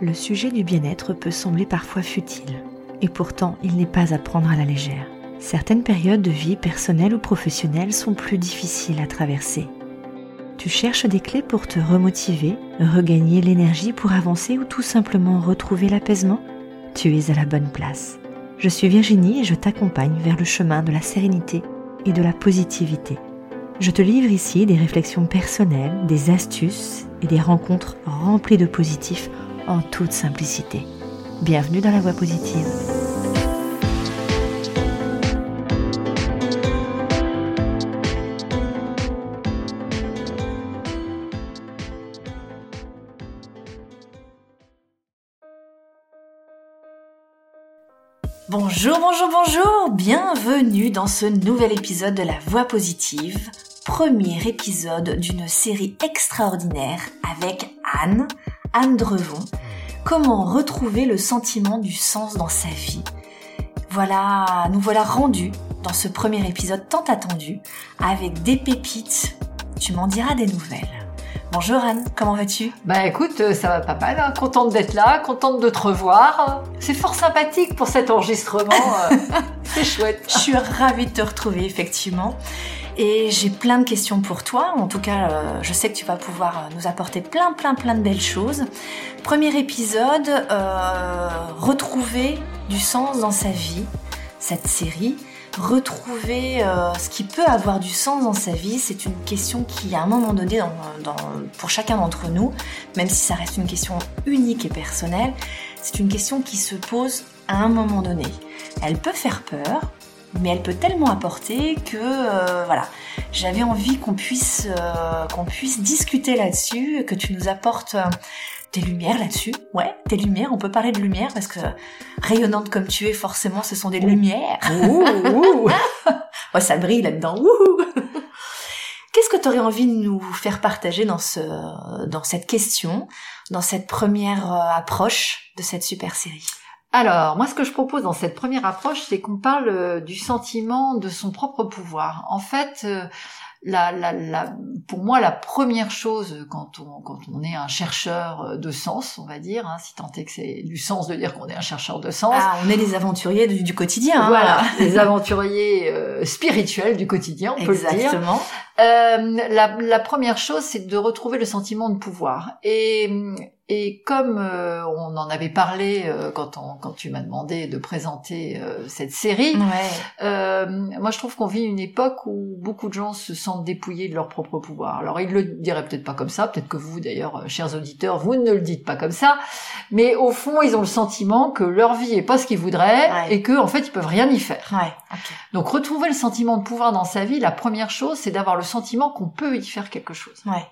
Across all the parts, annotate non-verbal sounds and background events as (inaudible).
le sujet du bien-être peut sembler parfois futile. Et pourtant, il n'est pas à prendre à la légère. Certaines périodes de vie personnelles ou professionnelles sont plus difficiles à traverser. Tu cherches des clés pour te remotiver, regagner l'énergie pour avancer ou tout simplement retrouver l'apaisement? Tu es à la bonne place. Je suis Virginie et je t'accompagne vers le chemin de la sérénité et de la positivité. Je te livre ici des réflexions personnelles, des astuces et des rencontres remplies de positifs en toute simplicité. Bienvenue dans la voie positive. Bonjour, bonjour, bonjour, bienvenue dans ce nouvel épisode de La Voix positive, premier épisode d'une série extraordinaire avec Anne, Anne Drevon, comment retrouver le sentiment du sens dans sa vie? Voilà, nous voilà rendus dans ce premier épisode tant attendu avec des pépites. Tu m'en diras des nouvelles. Bonjour Anne, comment vas-tu? Bah écoute, euh, ça va pas mal, hein. contente d'être là, contente de te revoir. C'est fort sympathique pour cet enregistrement, euh. (laughs) c'est chouette. Je suis ravie de te retrouver effectivement. Et j'ai plein de questions pour toi. En tout cas, euh, je sais que tu vas pouvoir nous apporter plein, plein, plein de belles choses. Premier épisode, retrouver du sens dans sa vie, cette série retrouver euh, ce qui peut avoir du sens dans sa vie, c'est une question qui, à un moment donné, pour chacun d'entre nous, même si ça reste une question unique et personnelle, c'est une question qui se pose à un moment donné. Elle peut faire peur, mais elle peut tellement apporter que euh, voilà, j'avais envie qu'on puisse euh, qu'on puisse discuter là-dessus, que tu nous apportes tes lumières là-dessus. Ouais, tes lumières, on peut parler de lumière parce que rayonnante comme tu es, forcément, ce sont des lumières. Ouh, (laughs) ouais, ça brille là-dedans. (laughs) Qu'est-ce que tu aurais envie de nous faire partager dans ce dans cette question, dans cette première euh, approche de cette super série? Alors, moi, ce que je propose dans cette première approche, c'est qu'on parle euh, du sentiment de son propre pouvoir. En fait, euh, la, la, la, pour moi, la première chose quand on, quand on est un chercheur euh, de sens, on va dire, hein, si tant est que c'est du sens de dire qu'on est un chercheur de sens. Ah, on est les aventuriers du, quotidien. Hein. Voilà, les aventuriers euh, spirituels du quotidien, on peut le dire. Exactement. Euh, la, la, première chose, c'est de retrouver le sentiment de pouvoir. Et, et comme euh, on en avait parlé euh, quand, on, quand tu m'as demandé de présenter cette série, moi je trouve qu'on vit une époque où beaucoup de gens se sentent dépouillés de leur propre pouvoir. Alors ils le diraient peut-être pas comme ça, peut-être que vous d'ailleurs, chers auditeurs, vous ne le dites pas comme ça, mais au fond ils ont le sentiment que leur vie est pas ce qu'ils voudraient et que en fait ils peuvent rien y faire. Donc retrouver le sentiment de pouvoir dans sa vie, la première chose, c'est d'avoir le sentiment qu'on peut y faire quelque chose. Ouais.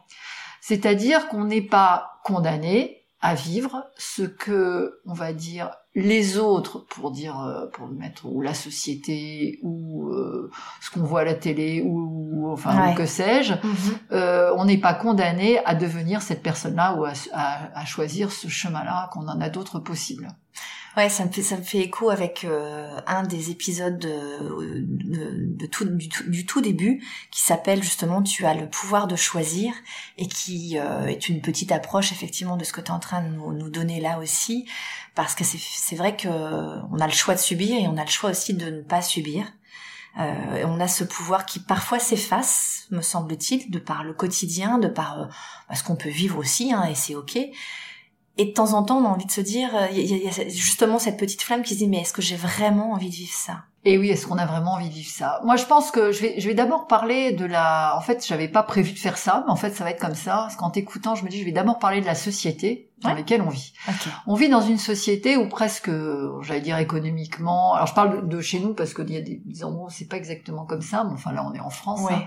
C'est-à-dire qu'on n'est pas condamné à vivre ce que, on va dire, les autres, pour dire, euh, pour le mettre, ou la société, ou euh, ce qu'on voit à la télé, ou, enfin, que sais-je, mhm. euh, on n'est pas condamné à devenir cette personne-là ou à, à choisir ce chemin-là, qu'on en a d'autres possibles. Ouais, ça me fait ça me fait écho avec euh, un des épisodes de, de, tout, du, tout, début qui s'appelle justement tu as le pouvoir de choisir et qui euh, est une petite approche effectivement de ce que tu es en train de nous, nous donner là aussi parce que c'est vrai que on a le choix de subir et on a le choix aussi de ne pas subir. Euh, on a ce pouvoir qui parfois s'efface, me semble-t-il, de par le quotidien, de par euh, ce qu'on peut vivre aussi, hein, et c'est ok. Et de temps en temps, on a envie de se dire, il y, y, a justement cette petite flamme qui se dit, mais est-ce que j'ai vraiment envie de vivre ça? Et oui, est-ce qu'on a vraiment envie de vivre ça? Moi, je pense que je vais, je vais d'abord parler de la. En fait, j'avais pas prévu de faire ça, mais en fait, ça va être comme ça. Parce qu'en t'écoutant, je me dis, je vais d'abord parler de la société dans laquelle on vit. On vit dans une société où presque, j'allais dire économiquement. Alors, je parle de, chez nous parce qu'il y a des, où c'est pas exactement comme ça. Mais enfin, là, on est en France. Hein.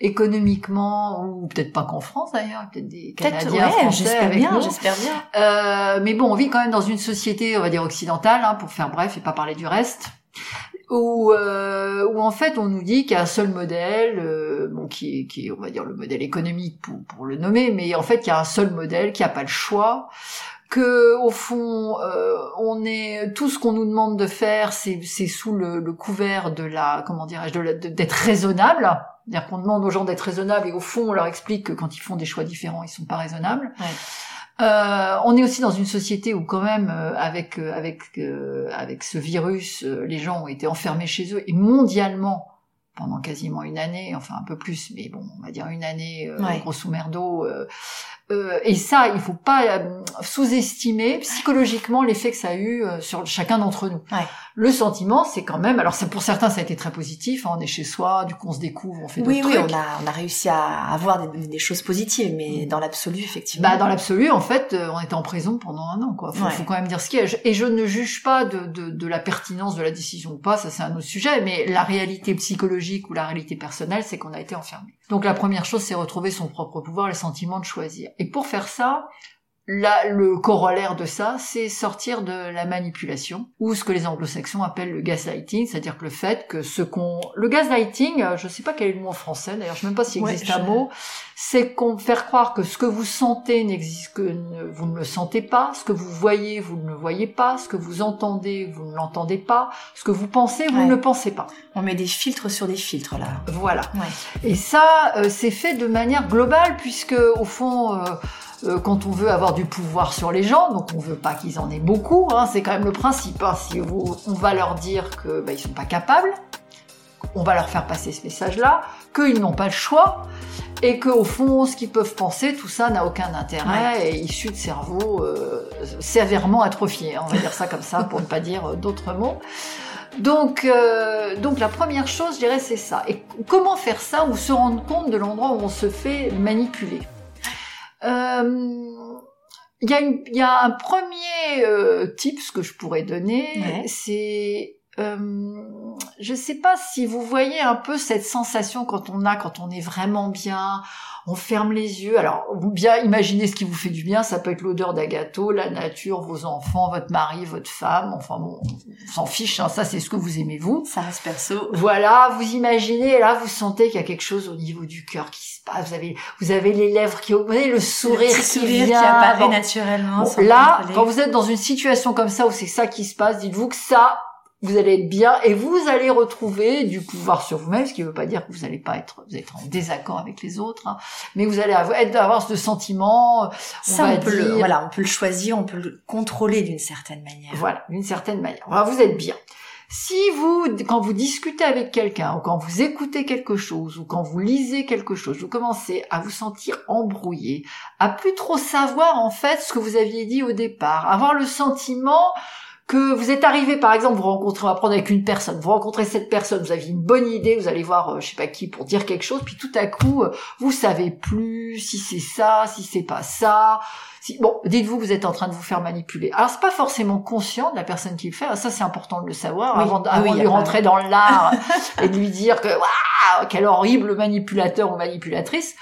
Économiquement, ou peut-être pas qu'en France d'ailleurs, peut-être des Canadiens, ouais, j'espère bien, j'espère bien. Euh, mais bon, on vit quand même dans une société, on va dire occidentale, hein, pour faire bref et pas parler du reste où, euh, où en fait on nous dit qu'il y a un seul modèle, euh, bon, qui qui est, on va dire le modèle économique pour, pour le nommer, mais en fait il y a un seul modèle, qui a pas le choix, que au fond euh, on est tout ce qu'on nous demande de faire, c'est, sous le, le, couvert de la, comment dirais-je, d'être raisonnable. C'est-à-dire qu'on demande aux gens d'être raisonnables et au fond on leur explique que quand ils font des choix différents ils sont pas raisonnables. Euh, on est aussi dans une société où quand même, euh, avec euh, avec euh, avec ce virus, les gens ont été enfermés chez eux et mondialement pendant quasiment une année, enfin un peu plus, mais bon, on va dire une année, ouais. grosso merdo. Et ça, il faut pas sous-estimer psychologiquement l'effet que ça a eu sur chacun d'entre nous. Ouais le sentiment, c'est quand même, alors pour certains ça a été très positif, hein, on est chez soi, du coup on se découvre, on fait oui, d'autres oui, trucs. on a, on a réussi à avoir des, des choses positives, mais dans l'absolu effectivement. Bah dans l'absolu, en fait, euh, on était en prison pendant un an, quoi. Faut, Ouais. faut quand même dire ce qu'il y a. Et je ne juge pas de, de, de la pertinence de la décision ou pas, ça c'est un autre sujet, mais la réalité psychologique ou la réalité personnelle, c'est qu'on a été enfermé. Donc la première chose, c'est retrouver son propre pouvoir, le sentiment de choisir. Et pour faire ça, Là, le corollaire de ça, c'est sortir de la manipulation, ou ce que les anglo-saxons appellent le gaslighting, c'est-à-dire que le fait que ce qu'on... Le gaslighting, euh, je sais pas quel est le mot en français, d'ailleurs, je sais même pas s'il Ouais, existe je- un mot, c'est qu'on faire croire que ce que vous sentez n'existe que ne- vous ne le sentez pas, ce que vous voyez, vous ne le voyez pas, ce que vous entendez, vous ne l'entendez pas, ce que vous pensez, vous Ouais. ne le pensez pas. On met des filtres sur des filtres là. Voilà. Ouais. Et ça, euh, c'est fait de manière globale, puisque au fond, euh, euh, quand on veut avoir du pouvoir sur les gens, donc on veut pas qu'ils en aient beaucoup, hein, c'est quand même le principe. hein. si vous, on va leur dire que bah, ils sont pas capables, on va leur faire passer ce message-là, qu'ils n'ont pas le choix, et que au fond, ce qu'ils peuvent penser, tout ça n'a aucun intérêt, et issu de cerveaux euh, sévèrement atrophiés. hein, on va dire ça comme ça, pour ne pas dire euh, d'autres mots. Donc, euh, donc la première chose, je dirais, c'est ça. Et comment faire ça ou se rendre compte de l'endroit où on se fait manipuler? Il y, a une- il y a un premier euh, tip ce que je pourrais donner, Ouais. c'est euh, je sais pas si vous voyez un peu cette sensation quand on a, quand on est vraiment bien, on ferme les yeux. Alors, vous bien imaginez ce qui vous fait du bien. Ça peut être l'odeur d'un gâteau, la nature, vos enfants, votre mari, votre femme. Enfin bon, on s'en fiche. hein, ça, c'est ce que vous aimez vous. Ça reste perso. Voilà, vous imaginez, et là, vous sentez qu'il y a quelque chose au niveau du cœur qui se passe. Vous avez, vous avez les lèvres qui, voyez, le sourire, Le qui sourire vient. qui apparaît Bon. naturellement. Bon, là, contrôler. quand vous êtes dans une situation comme ça où c'est ça qui se passe, dites-vous que ça, vous allez être bien et vous allez retrouver du pouvoir sur vous-même, ce qui ne veut pas dire que vous n'allez pas être, vous êtes en désaccord avec les autres, hein, mais vous allez avoir, ce sentiment, on ça, va on peut le, voilà, on peut le choisir, on peut le contrôler d'une certaine manière. voilà, d'une certaine manière. Voilà, vous êtes bien. Si vous, quand vous discutez avec quelqu'un, ou quand vous écoutez quelque chose, ou quand vous lisez quelque chose, vous commencez à vous sentir embrouillé, à plus trop savoir en fait ce que vous aviez dit au départ, avoir le sentiment que vous êtes arrivé, par exemple, vous rencontrez, on va prendre avec une personne, vous rencontrez cette personne, vous aviez une bonne idée, vous allez voir, euh, je sais pas qui, pour dire quelque chose, puis tout à coup, euh, vous savez plus si c'est ça, si c'est pas ça. Si, bon, dites-vous, vous êtes en train de vous faire manipuler. Alors, c'est pas forcément conscient de la personne qui le fait. Ça, c'est important de le savoir Oui, avant, de- oui, avant oui, de lui rentrer dans l'art (laughs) et de lui dire que waouh, quel horrible manipulateur ou manipulatrice.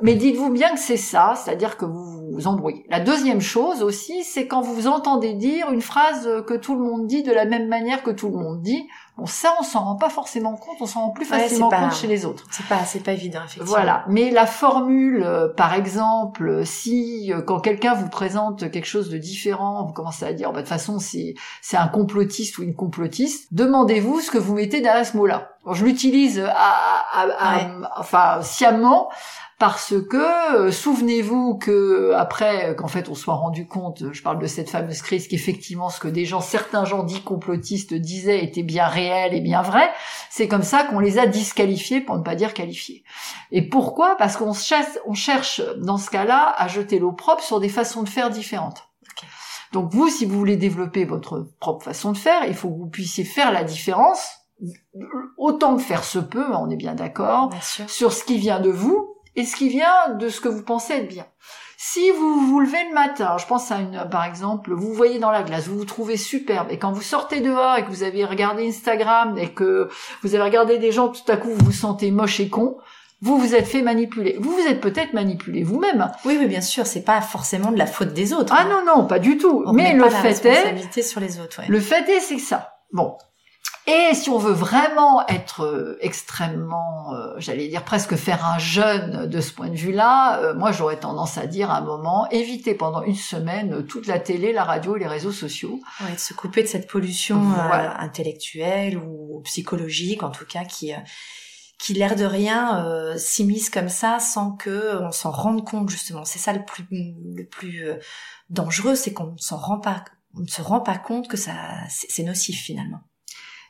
Mais dites-vous bien que c'est ça, c'est-à-dire que vous vous embrouillez. La deuxième chose aussi, c'est quand vous entendez dire une phrase que tout le monde dit de la même manière que tout le monde dit. Bon, ça, on s'en rend pas forcément compte, on s'en rend plus facilement pas- compte chez les autres. C'est pas, c'est pas évident, effectivement. Voilà. Mais la formule, euh, par exemple, euh, si euh, quand quelqu'un vous présente quelque chose de différent, vous commencez à dire, bah, de toute façon, c'est c'est un complotiste ou une complotiste, demandez-vous ce que vous mettez derrière ce mot-là. Bon, je l'utilise à, à- à- Ouais. enfin sciemment parce que euh, souvenez-vous que après qu'en fait on soit rendu compte, je parle de cette fameuse crise, qu'effectivement ce que des gens, certains gens dits complotistes disaient était bien réel et bien vrai, c'est comme ça qu'on les a disqualifiés pour ne pas dire qualifiés. Et pourquoi? Parce qu'on cherche, on cherche dans ce cas-là à jeter l'eau propre sur des façons de faire différentes. Donc vous, si vous voulez développer votre propre façon de faire, il faut que vous puissiez faire la différence, autant que faire se peut, on est bien d'accord, sur ce qui vient de vous et ce qui vient de ce que vous pensez être bien. Si vous vous levez le matin, je pense à une, par exemple, vous vous voyez dans la glace, vous vous trouvez superbe, et quand vous sortez dehors et que vous avez regardé Instagram et que vous avez regardé des gens, tout à coup vous vous sentez moche et con, vous vous êtes fait manipuler. Vous vous êtes peut-être manipulé vous-même. Oui, oui, bien sûr, c'est pas forcément de la faute des autres. Ah hein. non, non, pas du tout. On Mais met le pas la fait est, sur les autres, ouais. le fait est, c'est que ça. Bon. Et si on veut vraiment être euh, extrêmement, euh, j'allais dire presque faire un jeûne de ce point de vue-là, euh, moi j'aurais tendance à dire à un moment, évitez pendant une semaine toute la télé, la radio et les réseaux sociaux. Ouais, de se couper de cette pollution euh, intellectuelle ou psychologique, en tout cas, qui, qui l'air de rien euh, s'immiscent comme ça sans que on s'en rende compte justement. C'est ça le plus le plus euh, dangereux, c'est qu'on ne s'en rend pas on ne se rend pas compte que ça c'est nocif finalement.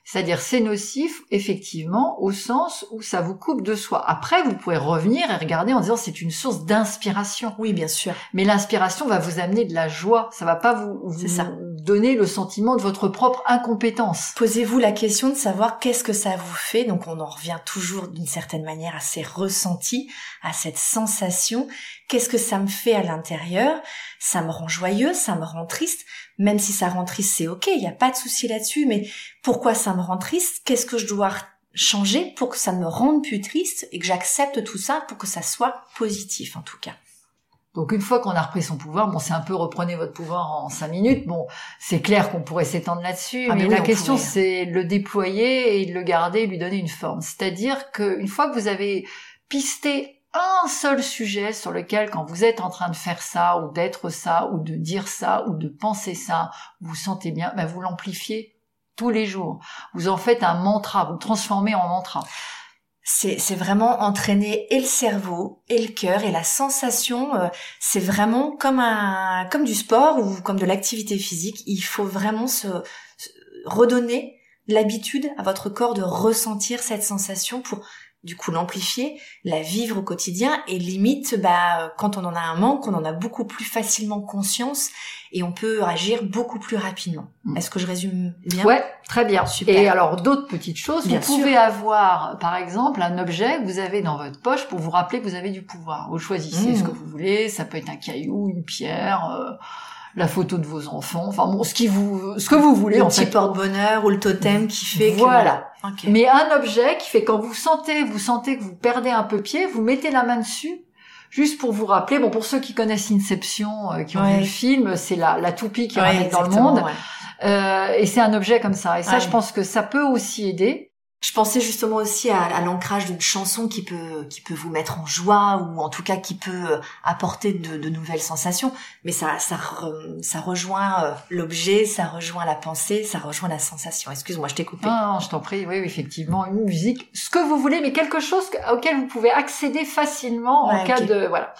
C'est-à-dire c'est nocif, effectivement, au sens où ça vous coupe de soi. Après, vous pouvez revenir et regarder en disant c'est une source d'inspiration. Oui, bien sûr. Mais l'inspiration va vous amener de la joie. Ça va pas vous, vous donner le sentiment de votre propre incompétence. Posez-vous la question de savoir qu'est-ce que ça vous fait. Donc on en revient toujours d'une certaine manière à ces ressentis, à cette sensation. Qu'est-ce que ça me fait à l'intérieur? Ça me rend joyeux, ça me rend triste. Même si ça rend triste, c'est ok, il n'y a pas de souci là-dessus. Mais pourquoi ça me rend triste? Qu'est-ce que je dois changer pour que ça me rende plus triste et que j'accepte tout ça pour que ça soit positif en tout cas? Donc une fois qu'on a repris son pouvoir, bon c'est un peu reprenez votre pouvoir en cinq minutes. Bon, c'est clair qu'on pourrait s'étendre là-dessus, ah, mais, la question c'est le déployer et le garder, lui donner une forme. C'est-à-dire qu'une fois que vous avez pisté un seul sujet sur lequel, quand vous êtes en train de faire ça, ou d'être ça, ou de dire ça, ou de penser ça, vous vous sentez bien, ben vous l'amplifiez tous les jours. Vous en faites un mantra, vous le transformez en mantra. C'est, vraiment entraîner et le cerveau et le cœur et la sensation. Euh, c'est vraiment comme un comme du sport ou comme de l'activité physique. Il faut vraiment se redonner l'habitude à votre corps de ressentir cette sensation pour du coup l'amplifier, la vivre au quotidien et limite bah quand on en a un manque, on en a beaucoup plus facilement conscience et on peut agir beaucoup plus rapidement. Mm. Est-ce que je résume bien? Ouais, très bien. Super. Et alors d'autres petites choses, vous pouvez avoir par exemple un objet que vous avez dans votre poche pour vous rappeler que vous avez du pouvoir. Vous choisissez ce mm. que vous voulez, ça peut être un caillou, une pierre, euh, la photo de vos enfants, enfin bon, ce qui vous, ce que vous voulez. Le petit porte-bonheur ou le totem qui fait voilà. Mais un objet qui fait quand vous sentez, vous sentez que vous perdez un peu pied, vous mettez la main dessus, juste pour vous rappeler. Bon, pour ceux qui connaissent Inception, euh, qui ont vu le film, c'est la, la toupie qui ouais, dans le monde. Euh, et c'est un objet comme ça. Et ça, je pense que ça peut aussi aider. Je pensais justement aussi à, l'ancrage d'une chanson qui peut qui peut vous mettre en joie ou en tout cas qui peut apporter de, nouvelles sensations. Mais ça ça ça rejoint euh, l'objet, ça rejoint la pensée, ça rejoint la sensation. Excuse-moi, je t'ai coupé. Non, je t'en prie. Oui, effectivement, une musique, ce que vous voulez, mais quelque chose auquel vous pouvez accéder facilement en cas de voilà.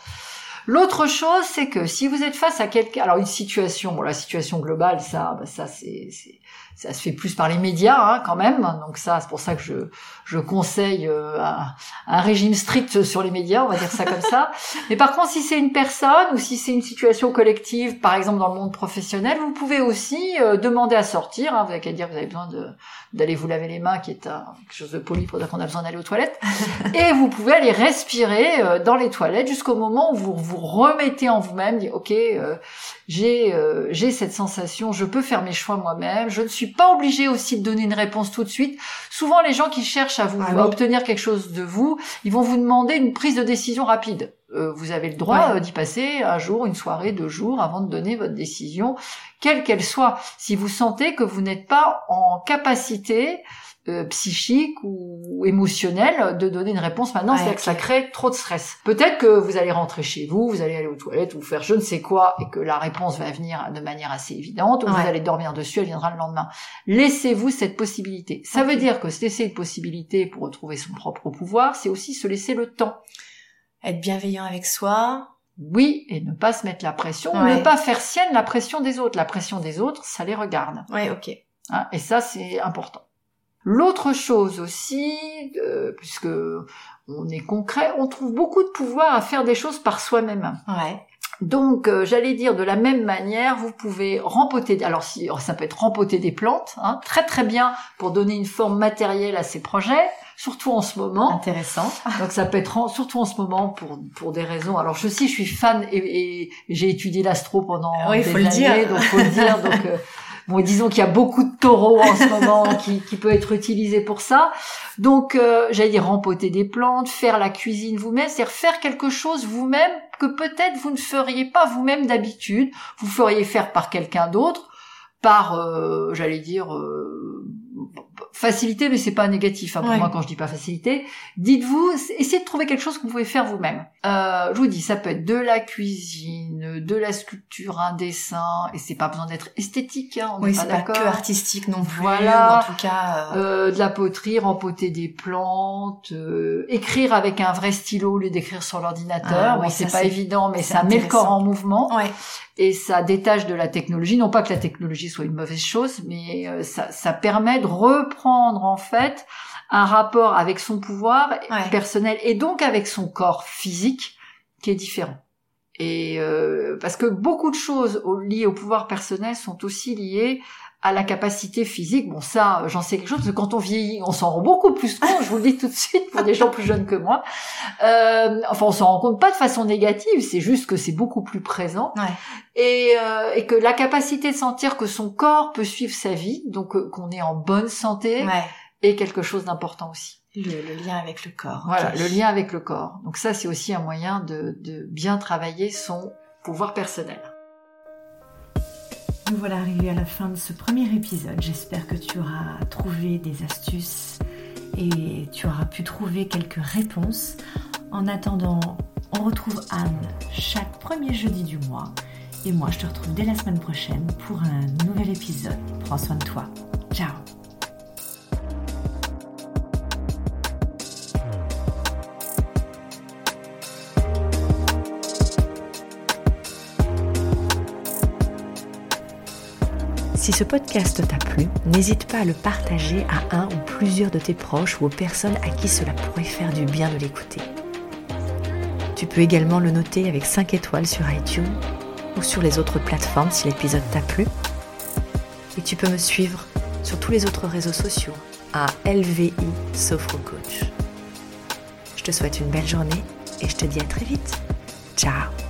L'autre chose, c'est que si vous êtes face à quelqu'un, alors une situation, bon la situation globale, ça, bah, ça c'est ça se fait plus par les médias hein, quand même. Donc ça, c'est pour ça que je, je conseille euh, un, régime strict sur les médias, on va dire ça comme ça. (laughs) Mais par contre, si c'est une personne ou si c'est une situation collective, par exemple dans le monde professionnel, vous pouvez aussi euh, demander à sortir. Hein, vous avez qu'à dire que vous avez besoin d'aller vous laver les mains, qui est un, quelque chose de poli pour dire qu'on a besoin d'aller aux toilettes. (laughs) et vous pouvez aller respirer euh, dans les toilettes jusqu'au moment où vous vous remettez en vous-même, dites ok, j'ai j'ai cette sensation, je peux faire mes choix moi-même, je ne suis pas obligé aussi de donner une réponse tout de suite. Souvent, les gens qui cherchent à vous ah obtenir quelque chose de vous, ils vont vous demander une prise de décision rapide. Euh, vous avez le droit euh, d'y passer un jour, une soirée, deux jours avant de donner votre décision, quelle qu'elle soit. Si vous sentez que vous n'êtes pas en capacité euh, psychique ou émotionnel de donner une réponse maintenant, c'est-à-dire que ça crée trop de stress. Peut-être que vous allez rentrer chez vous, vous allez aller aux toilettes, vous faire je ne sais quoi, et que la réponse va venir de manière assez évidente, ou vous allez dormir dessus, elle viendra le lendemain. Laissez-vous cette possibilité. Ça veut dire que se laisser une possibilité pour retrouver son propre pouvoir, c'est aussi se laisser le temps. Être bienveillant avec soi, oui, et ne pas se mettre la pression, ne pas faire sienne la pression des autres. La pression des autres, ça les regarde. Ouais, ok. Hein, et ça, c'est important. L'autre chose aussi, euh, puisque on est concret, on trouve beaucoup de pouvoir à faire des choses par soi-même. Ouais. Donc, euh, j'allais dire de la même manière, vous pouvez rempoter. Alors, si oh, ça peut être rempoter des plantes, hein, très très bien pour donner une forme matérielle à ces projets, surtout en ce moment. Intéressant. Donc, ça peut être surtout en ce moment pour pour des raisons. Alors, je sais, je suis fan et, j'ai étudié l'astro pendant oui, des faut années, le dire. donc faut le dire. Donc, euh, (laughs) Bon, disons qu'il y a beaucoup de taureaux en ce moment (laughs) qui, qui peut être utilisé pour ça. Donc, euh, j'allais dire rempoter des plantes, faire la cuisine vous-même, c'est-à-dire faire quelque chose vous-même que peut-être vous ne feriez pas vous-même d'habitude. Vous feriez faire par quelqu'un d'autre, par, euh, j'allais dire, euh, facilité, mais c'est pas négatif. Hein, pour moi, quand je dis pas facilité, dites-vous, essayez de trouver quelque chose que vous pouvez faire vous-même. Euh, je vous dis, ça peut être de la cuisine, de la sculpture, un dessin, et c'est pas besoin d'être esthétique. Hein, on oui, c'est pas, pas que artistique non plus. Voilà. en tout cas, euh... Euh, de la poterie, rempoter des plantes, euh, écrire avec un vrai stylo au lieu d'écrire sur l'ordinateur. Ah, c'est pas évident, mais ça met le corps en mouvement. Ouais. Et ça détache de la technologie. Non pas que la technologie soit une mauvaise chose, mais euh, ça, ça permet de reprendre en fait un rapport avec son pouvoir personnel et donc avec son corps physique qui est différent. Et euh, parce que beaucoup de choses liées au pouvoir personnel sont aussi liées à la capacité physique. Bon, ça, j'en sais quelque chose, parce que quand on vieillit, on s'en rend beaucoup plus compte, je vous le dis tout de suite, pour des gens plus jeunes que moi. Euh, enfin, on s'en rend compte pas de façon négative, c'est juste que c'est beaucoup plus présent. Ouais. Et, euh, et, que la capacité de sentir que son corps peut suivre sa vie, donc euh, qu'on est en bonne santé, ouais. est quelque chose d'important aussi. Le, le, lien avec le corps. Voilà, le lien avec le corps. Donc ça, c'est aussi un moyen de, de bien travailler son pouvoir personnel. Nous voilà arrivés à la fin de ce premier épisode. J'espère que tu auras trouvé des astuces et tu auras pu trouver quelques réponses. En attendant, on retrouve Anne chaque premier jeudi du mois. Et moi, je te retrouve dès la semaine prochaine pour un nouvel épisode. Prends soin de toi. Ciao Si ce podcast t'a plu, n'hésite pas à le partager à un ou plusieurs de tes proches ou aux personnes à qui cela pourrait faire du bien de l'écouter. Tu peux également le noter avec 5 étoiles sur iTunes ou sur les autres plateformes si l'épisode t'a plu. Et tu peux me suivre sur tous les autres réseaux sociaux à LVI Coach. Je te souhaite une belle journée et je te dis à très vite. Ciao